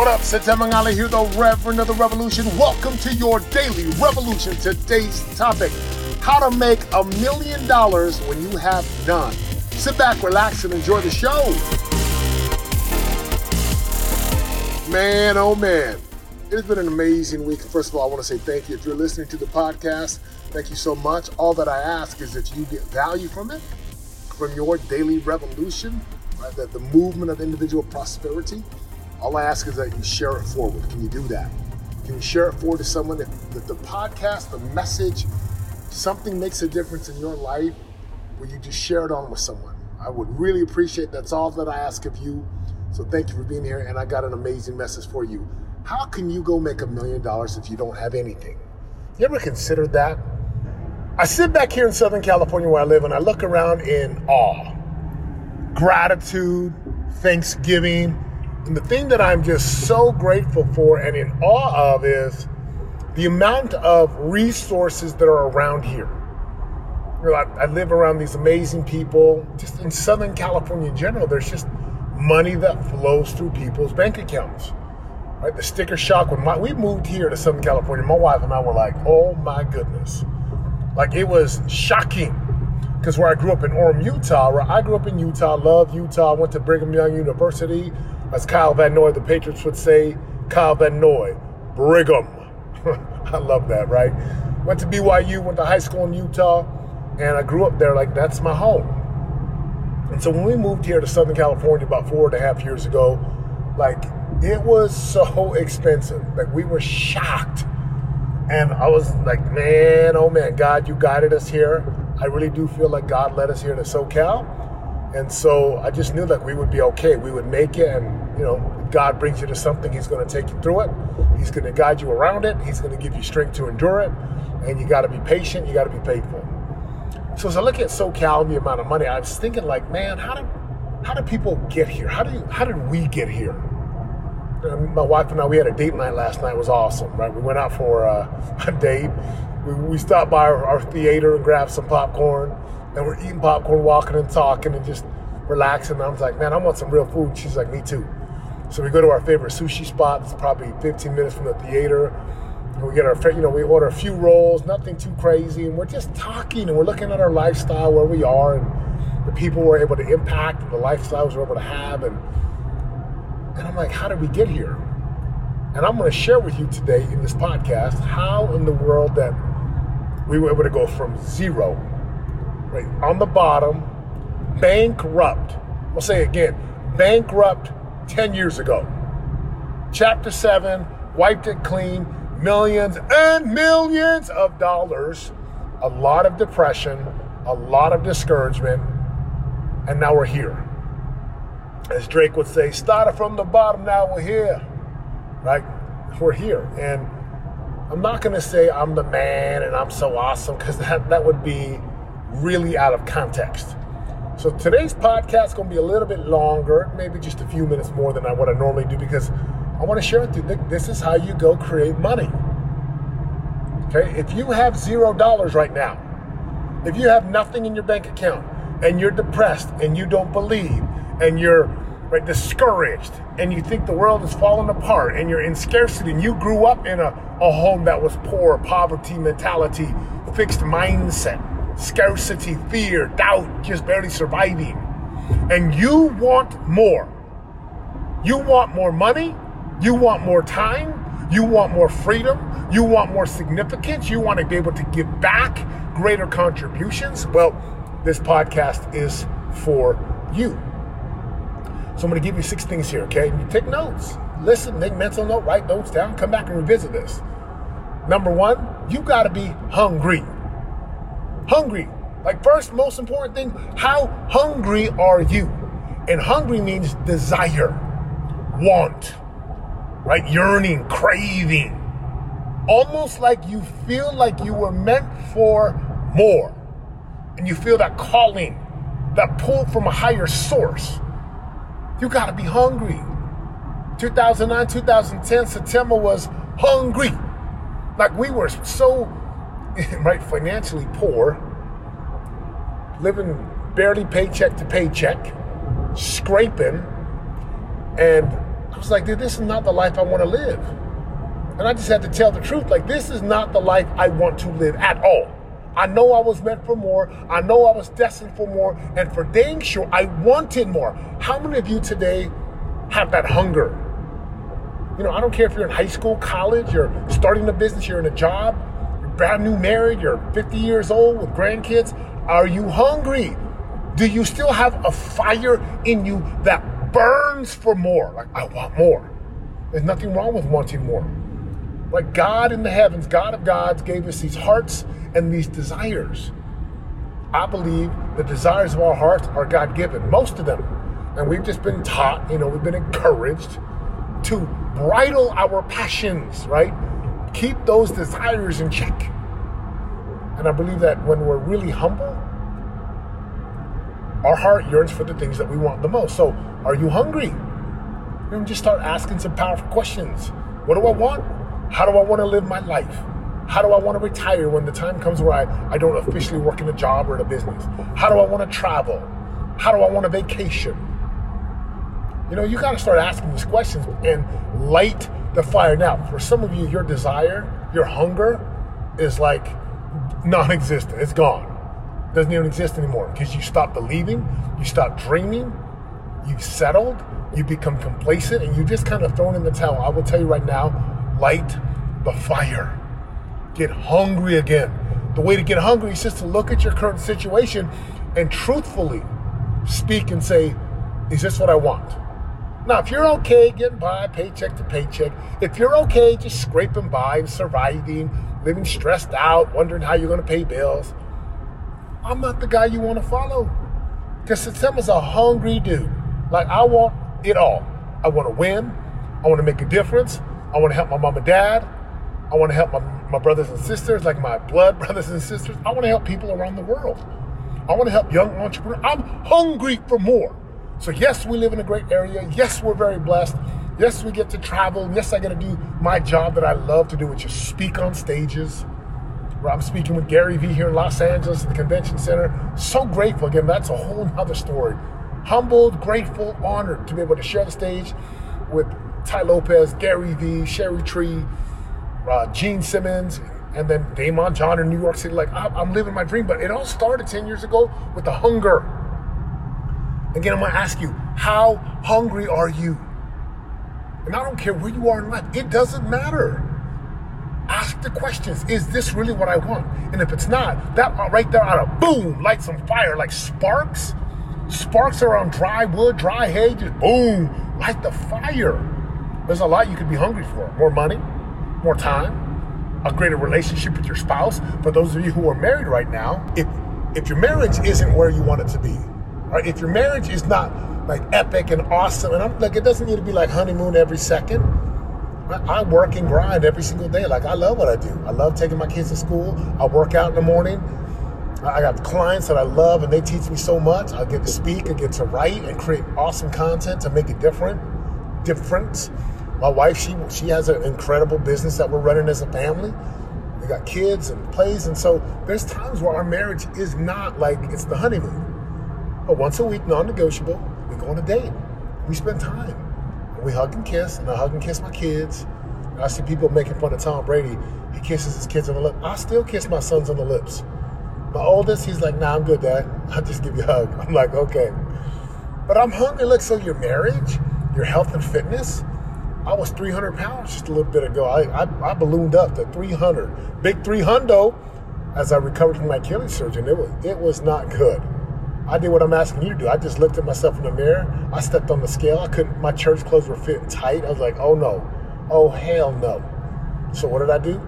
What up, Setema Gali here, the Reverend of the Revolution. Welcome to your daily revolution. Today's topic how to make a million dollars when you have none. Sit back, relax, and enjoy the show. Man, oh man, it's been an amazing week. First of all, I want to say thank you. If you're listening to the podcast, thank you so much. All that I ask is that you get value from it, from your daily revolution, right? That the movement of individual prosperity. All I ask is that you share it forward. Can you do that? Can you share it forward to someone that, the podcast, the message, something makes a difference in your life where you just share it on with someone? I would really appreciate that's all that I ask of you. So thank you for being here and I got an amazing message for you. How can you go make a million dollars if you don't have anything? You ever considered that? I sit back here in Southern California where I live and I look around in awe, gratitude, thanksgiving, and the thing that I'm just so grateful for and in awe of is the amount of resources that are around here. You know, I, I, live around these amazing people. Just in Southern California in general, there's just money that flows through people's bank accounts. Right? The sticker shock when my, we moved here to Southern California, my wife and I were like, "Oh my goodness!" Like it was shocking because where I grew up in Orem, Utah, where I grew up in Utah, love Utah, went to Brigham Young University, as Kyle Van Noy, the Patriots would say, Kyle Van Noy, Brigham. I love that, right? Went to BYU, went to high school in Utah, and I grew up there. Like, that's my home. And so when we moved here to Southern California about four and a half years ago, like, it was so expensive. Like, we were shocked. And I was like, man, oh man, God, you guided us here. I really do feel like God led us here to SoCal and so I just knew that we would be okay. We would make it. And, you know, God brings you to something, He's going to take you through it. He's going to guide you around it. He's going to give you strength to endure it. And you got to be patient. You got to be faithful. So as I look at SoCal and the amount of money, I was thinking, like, man, how did how do people get here? How do you, how did we get here? And my wife and I, we had a date night last night. It was awesome, right? We went out for uh, a date. We, we stopped by our, our theater and grabbed some popcorn and we're eating popcorn, walking and talking, and just relaxing. And I was like, man, I want some real food. She's like, me too. So we go to our favorite sushi spot. It's probably 15 minutes from the theater. And we get our, you know, we order a few rolls, nothing too crazy, and we're just talking and we're looking at our lifestyle, where we are, and the people we're able to impact, and the lifestyles we're able to have, and and I'm like, how did we get here? And I'm going to share with you today in this podcast how in the world that we were able to go from zero right on the bottom, bankrupt. I'll say again, bankrupt 10 years ago. Chapter 7 wiped it clean, millions and millions of dollars, a lot of depression, a lot of discouragement, and now we're here. As Drake would say, started from the bottom, now we're here. Right? We're here. And I'm not going to say I'm the man and I'm so awesome because that, that would be really out of context. So today's podcast is going to be a little bit longer, maybe just a few minutes more than I what I normally do because I want to share with you this is how you go create money. Okay, if you have zero dollars right now, if you have nothing in your bank account and you're depressed and you don't believe and you're right discouraged and you think the world is falling apart and you're in scarcity and you grew up in a, a home that was poor, poverty mentality, fixed mindset scarcity, fear, doubt, just barely surviving. And you want more. You want more money. You want more time. You want more freedom. You want more significance. You want to be able to give back greater contributions. Well, this podcast is for you. So I'm going to give you six things here, okay? You take notes. Listen, make mental note, write notes down, come back and revisit this. Number one, you got to be hungry hungry. Like, first, most important thing, how hungry are you? And hungry means desire, want, right? Yearning, craving. Almost like you feel like you were meant for more. And you feel that calling, that pull from a higher source. You gotta be hungry. 2009, 2010, Setema was hungry. Like we were so right, financially poor, living barely paycheck to paycheck, scraping, and I was like, dude, this is not the life I want to live. And I just had to tell the truth. Like, this is not the life I want to live at all. I know I was meant for more. I know I was destined for more. And for dang sure, I wanted more. How many of you today have that hunger? You know, I don't care if you're in high school, college, you're starting a business, you're in a job, brand new married, you're 50 years old with grandkids. Are you hungry? Do you still have a fire in you that burns for more? Like, I want more. There's nothing wrong with wanting more. Like God in the heavens, God of gods, gave us these hearts and these desires. I believe the desires of our hearts are God given, most of them. And we've just been taught, you know, we've been encouraged to bridle our passions, right? Keep those desires in check. And I believe that when we're really humble, our heart yearns for the things that we want the most. So, are you hungry? You know, just start asking some powerful questions. What do I want? How do I want to live my life? How do I want to retire when the time comes where I, I don't officially work in a job or in a business? How do I want to travel? How do I want a vacation? You know, you got to start asking these questions and light the fire. Now, for some of you, your desire, your hunger is like non existent. It's gone. Doesn't even exist anymore because you stop believing, you stop dreaming, you've settled, you become complacent, and you just kind of thrown in the towel. I will tell you right now, light the fire. Get hungry again. The way to get hungry is just to look at your current situation and truthfully speak and say, Is this what I want? Now, if you're okay getting by paycheck to paycheck, if you're okay just scraping by and surviving, living stressed out, wondering how you're going to pay bills, I'm not the guy you want to follow. Because Setema's a hungry dude. Like, I want it all. I want to win. I want to make a difference. I want to help my mom and dad. I want to help my, my brothers and sisters, like my blood brothers and sisters. I want to help people around the world. I want to help young entrepreneurs. I'm hungry for more. So, yes, we live in a great area. Yes, we're very blessed. Yes, we get to travel. Yes, I get to do my job that I love to do, which is speak on stages. I'm speaking with Gary Vee here in Los Angeles at the convention center. So grateful. Again, that's a whole nother story. Humbled, grateful, honored to be able to share the stage with Tai Lopez, Gary Vee, Sherry Tree, uh, Gene Simmons, and then Daymond John in New York City. Like, I'm living my dream. But it all started 10 years ago with the hunger. Again, I'm going to ask you, how hungry are you? And I don't care where you are in life, it doesn't matter. Ask the questions Is this really what I want? And if it's not, that uh, right there ought to boom, light some fire like sparks. Sparks are on dry wood, dry hay, just boom, light the fire. There's a lot you could be hungry for more money, more time, a greater relationship with your spouse. For those of you who are married right now, if, if your marriage isn't where you want it to be, or if your marriage is not like epic and awesome, and I'm like, it doesn't need to be like honeymoon every second. I, work and grind every single day. Like, I love what I do. I love taking my kids to school. I work out in the morning. I got clients that I love and they teach me so much. I get to speak, I get to write and create awesome content to make it different, different. My wife, she she has an incredible business that we're running as a family. We got kids and plays, and so there's times where our marriage is not like it's the honeymoon. But once a week, non-negotiable, we go on a date. We spend time. We hug and kiss, and I hug and kiss my kids. And I see people making fun of Tom Brady. He kisses his kids on the lips. I still kiss my sons on the lips. My oldest, he's like, nah, I'm good, Dad. I'll just give you a hug. I'm like, okay. But I'm hungry. Look, so your marriage, your health and fitness, I was 300 pounds just a little bit ago. I, I, I ballooned up to 300, big 300 as I recovered from my Achilles surgery. It was, it was not good. I did what I'm asking you to do. I just looked at myself in the mirror. I stepped on the scale. I couldn't, my church clothes were fitting tight. I was like, oh no. Oh hell no. So what did I do?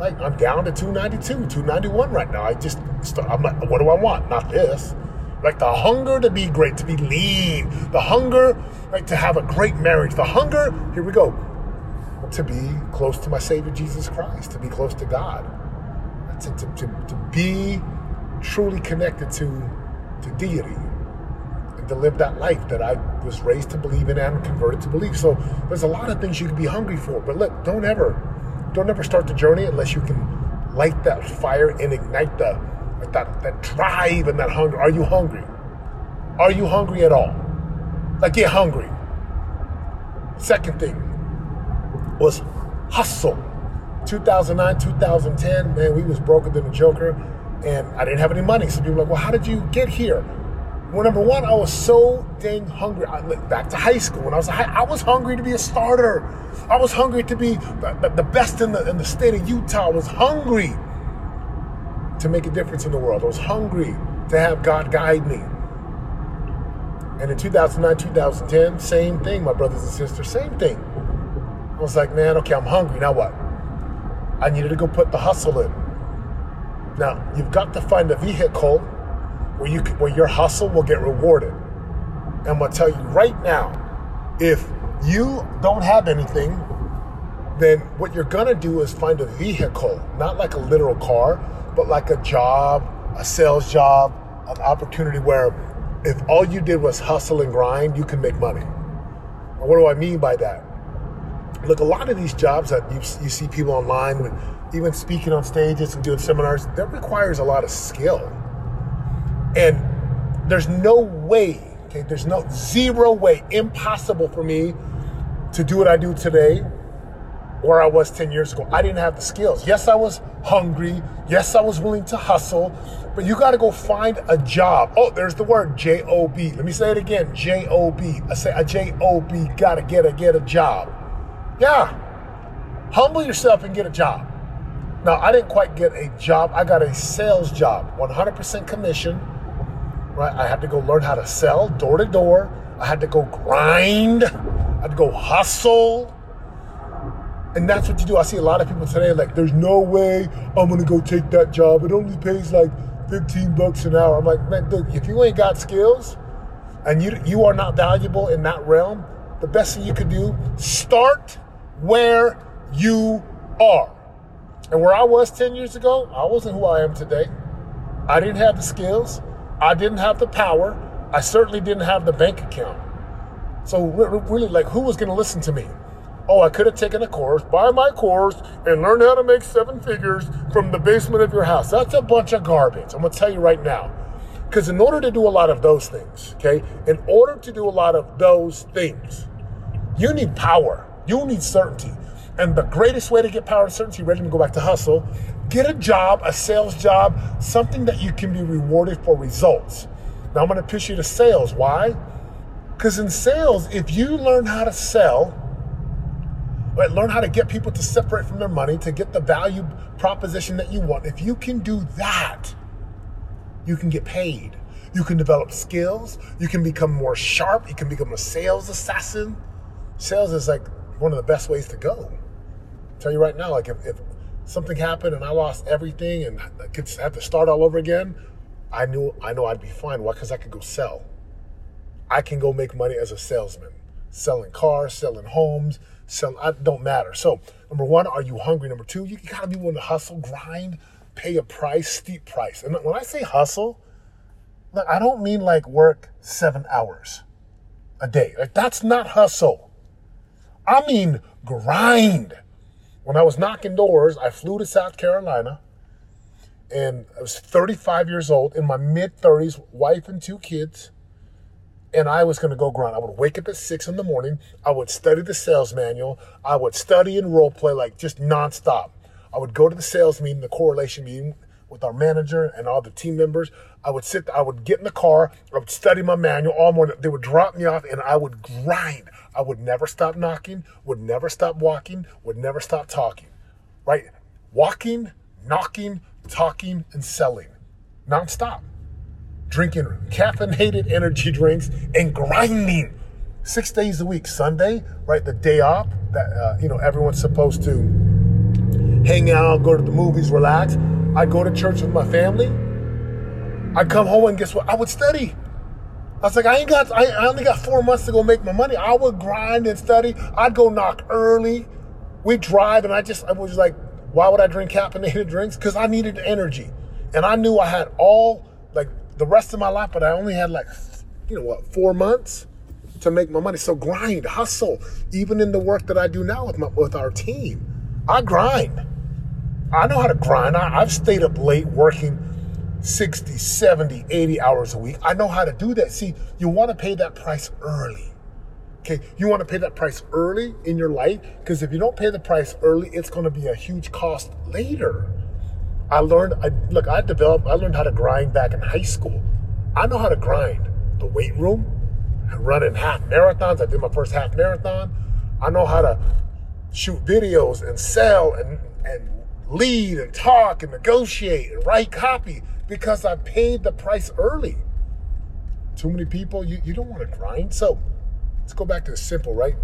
Like, I'm down to 292, 291 right now. I just, I'm like, what do I want? Not this. Like the hunger to be great, to be lean, the hunger like to have a great marriage, the hunger, here we go, to be close to my Savior Jesus Christ, to be close to God, to, to, to, to be truly connected to, to deity, and to live that life that I was raised to believe in and converted to believe. So there's a lot of things you can be hungry for, but look, don't ever, don't ever start the journey unless you can light that fire and ignite the that, that drive and that hunger. Are you hungry? Are you hungry at all? Like, get hungry. Second thing was hustle. 2009, 2010, man, we was broker than a joker, and I didn't have any money. So people were like, well, how did you get here? Well, number one, I was so dang hungry. I, back to high school when I was high, I was hungry to be a starter. I was hungry to be the, the best in the in the state of Utah. I was hungry to make a difference in the world. I was hungry to have God guide me. And in 2009, 2010, same thing, my brothers and sisters, same thing. I was like, man, okay, I'm hungry. Now what? I needed to go put the hustle in. Now, you've got to find a vehicle where you where your hustle will get rewarded. And I'm gonna tell you right now, if you don't have anything, then what you're gonna do is find a vehicle, not like a literal car, but like a job, a sales job, an opportunity where if all you did was hustle and grind, you can make money. And what do I mean by that? Look, a lot of these jobs that you, you see people online, with, even speaking on stages and doing seminars, that requires a lot of skill. And there's no way, okay, there's no zero way, impossible for me to do what I do today where I was 10 years ago. I didn't have the skills. Yes, I was hungry. Yes, I was willing to hustle, but you got to go find a job. Oh, there's the word J O B. Let me say it again J O B. I say a J O B, got to get a, get a job. Yeah. Humble yourself and get a job. Now, I didn't quite get a job. I got a sales job, 100% commission. Right? I had to go learn how to sell door to door. I had to go grind. I had to go hustle. And that's what you do. I see a lot of people today like, there's no way I'm gonna go take that job. It only pays like 15 bucks an hour. I'm like, man, dude, if you ain't got skills and you you are not valuable in that realm, the best thing you could do, start where you are. And where I was 10 years ago, I wasn't who I am today. I didn't have the skills. I didn't have the power. I certainly didn't have the bank account. So really, like, who was going to listen to me? Oh, I could have taken a course, buy my course, and learn how to make seven figures from the basement of your house. That's a bunch of garbage. I'm going to tell you right now. Because in order to do a lot of those things, okay, in order to do a lot of those things, you need power. You need certainty. And the greatest way to get power and certainty, ready to go back to hustle, get a job, a sales job, something that you can be rewarded for results. Now I'm going to push you to sales. Why? Because in sales, if you learn how to sell, right, learn how to get people to separate from their money, to get the value proposition that you want, if you can do that, you can get paid. You can develop skills. You can become more sharp. You can become a sales assassin. Sales is like one of the best ways to go. Tell you right now, like if, if something happened and I lost everything and I could have to start all over again, I knew I know I'd be fine. Why? Because I could go sell. I can go make money as a salesman, selling cars, selling homes, sell. I don't matter. So number one, are you hungry? Number two, you gotta be willing to hustle, grind, pay a price, steep price. And when I say hustle, look, I don't mean like work seven hours a day. Like that's not hustle. I mean grind. When I was knocking doors, I flew to South Carolina and I was 35 years old, in my mid 30s, wife and two kids. And I was going to go grind. I would wake up at six in the morning. I would study the sales manual. I would study and role play like just nonstop. I would go to the sales meeting, the correlation meeting with our manager and all the team members. I would sit, I would get in the car, I would study my manual all morning. They would drop me off and I would grind. I would never stop knocking, would never stop walking, would never stop talking. Right? Walking, knocking, talking, and selling nonstop. Drinking caffeinated energy drinks and grinding six days a week. Sunday, right? The day off that, uh, you know, everyone's supposed to hang out, go to the movies, relax. I go to church with my family. I come home and guess what? I would study. I was like, I ain't got, I, I only got four months to go make my money. I would grind and study. I'd go knock early. We drive, and I just, I was like, why would I drink caffeinated drinks? Because I needed energy, and I knew I had all like the rest of my life, but I only had like, you know what, four months to make my money. So grind, hustle, even in the work that I do now with my with our team, I grind. I know how to grind. I, I've stayed up late working 60, 70, 80 hours a week. I know how to do that. See, you want to pay that price early. Okay, you want to pay that price early in your life because if you don't pay the price early, it's going to be a huge cost later. I learned, I look, I developed, I learned how to grind back in high school. I know how to grind the weight room, running half marathons. I did my first half marathon. I know how to shoot videos and sell and, and lead and talk and negotiate and write copy because I paid the price early. Too many people, you, you don't want to grind. So, Let's go back to the simple, right?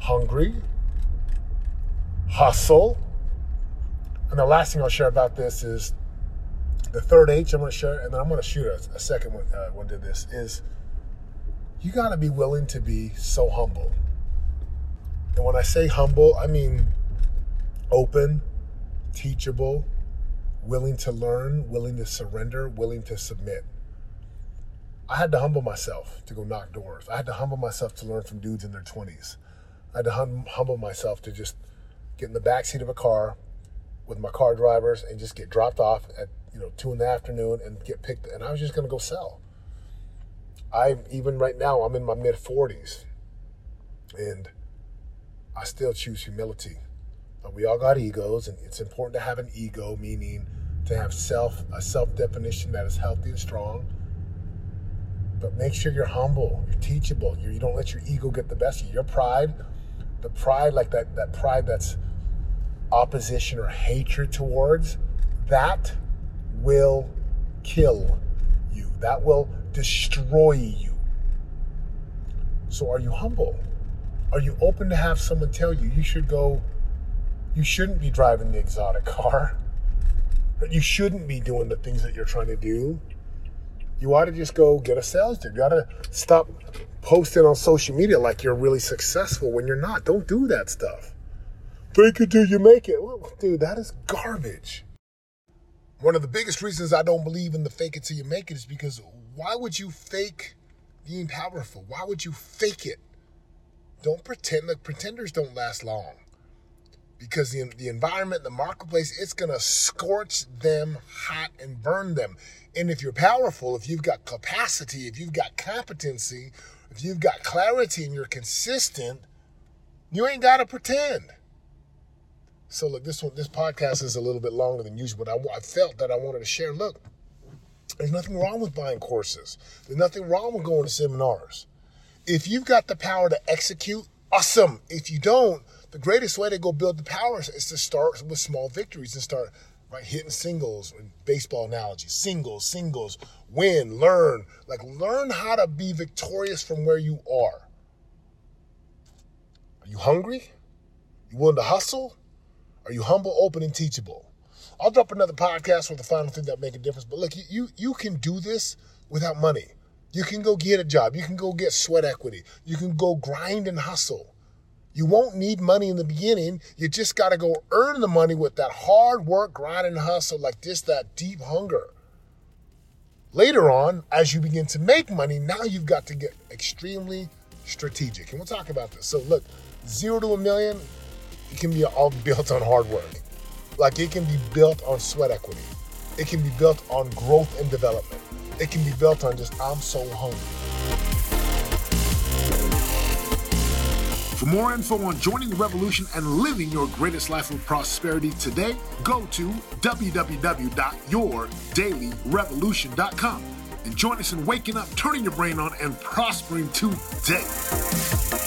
Hungry, hustle. And the last thing I'll share about this is the third H I'm going to share, and then I'm going to shoot a, a second one, uh, one to this, is you got to be willing to be so humble. And when I say humble, I mean open, teachable, willing to learn, willing to surrender, willing to submit. I had to humble myself to go knock doors. I had to humble myself to learn from dudes in their 20s. I had to hum- humble myself to just get in the back seat of a car with my car drivers and just get dropped off at you know two in the afternoon and get picked. And I was just going to go sell. I even right now I'm in my mid 40s, and I still choose humility. But we all got egos, and it's important to have an ego, meaning to have self a self definition that is healthy and strong but make sure you're humble, you're teachable. You're, you do not let your ego get the best of you. Your pride, the pride, like that, that pride that's opposition or hatred towards, that will kill you. That will destroy you. So are you humble? Are you open to have someone tell you you should go, you shouldn't be driving the exotic car, you shouldn't be doing the things that you're trying to do? You ought to just go get a sales job. You ought to stop posting on social media like you're really successful when you're not. Don't do that stuff. Fake it till you make it. Well, dude, that is garbage. One of the biggest reasons I don't believe in the fake it till you make it is because why would you fake being powerful? Why would you fake it? Don't pretend. Look, pretenders don't last long because the, the environment, the marketplace, it's going to scorch them hot and burn them. And if you're powerful, if you've got capacity, if you've got competency, if you've got clarity and you're consistent, you ain't got to pretend. So look, this one, this podcast is a little bit longer than usual, but I, I felt that I wanted to share. Look, there's nothing wrong with buying courses. There's nothing wrong with going to seminars. If you've got the power to execute, awesome. If you don't, the greatest way to go build the power is to start with small victories and start right hitting singles in baseball analogy singles singles win learn. Like learn how to be victorious from where you are. Are you hungry? You willing to hustle? Are you humble open and teachable? I'll drop another podcast with the final thing that make a difference but look you you can do this without money. You can go get a job. You can go get sweat equity. You can go grind and hustle you won't need money in the beginning. You just got to go earn the money with that hard work, grind, and hustle, like this, that deep hunger. Later on, as you begin to make money, now you've got to get extremely strategic. And we'll talk about this. So, look, zero to a million, it can be all built on hard work. Like it can be built on sweat equity, it can be built on growth and development, it can be built on just, I'm so hungry. For more info on joining the revolution and living your greatest life of prosperity today, go to www.yourdailyrevolution.com and join us in waking up, turning your brain on, and prospering today.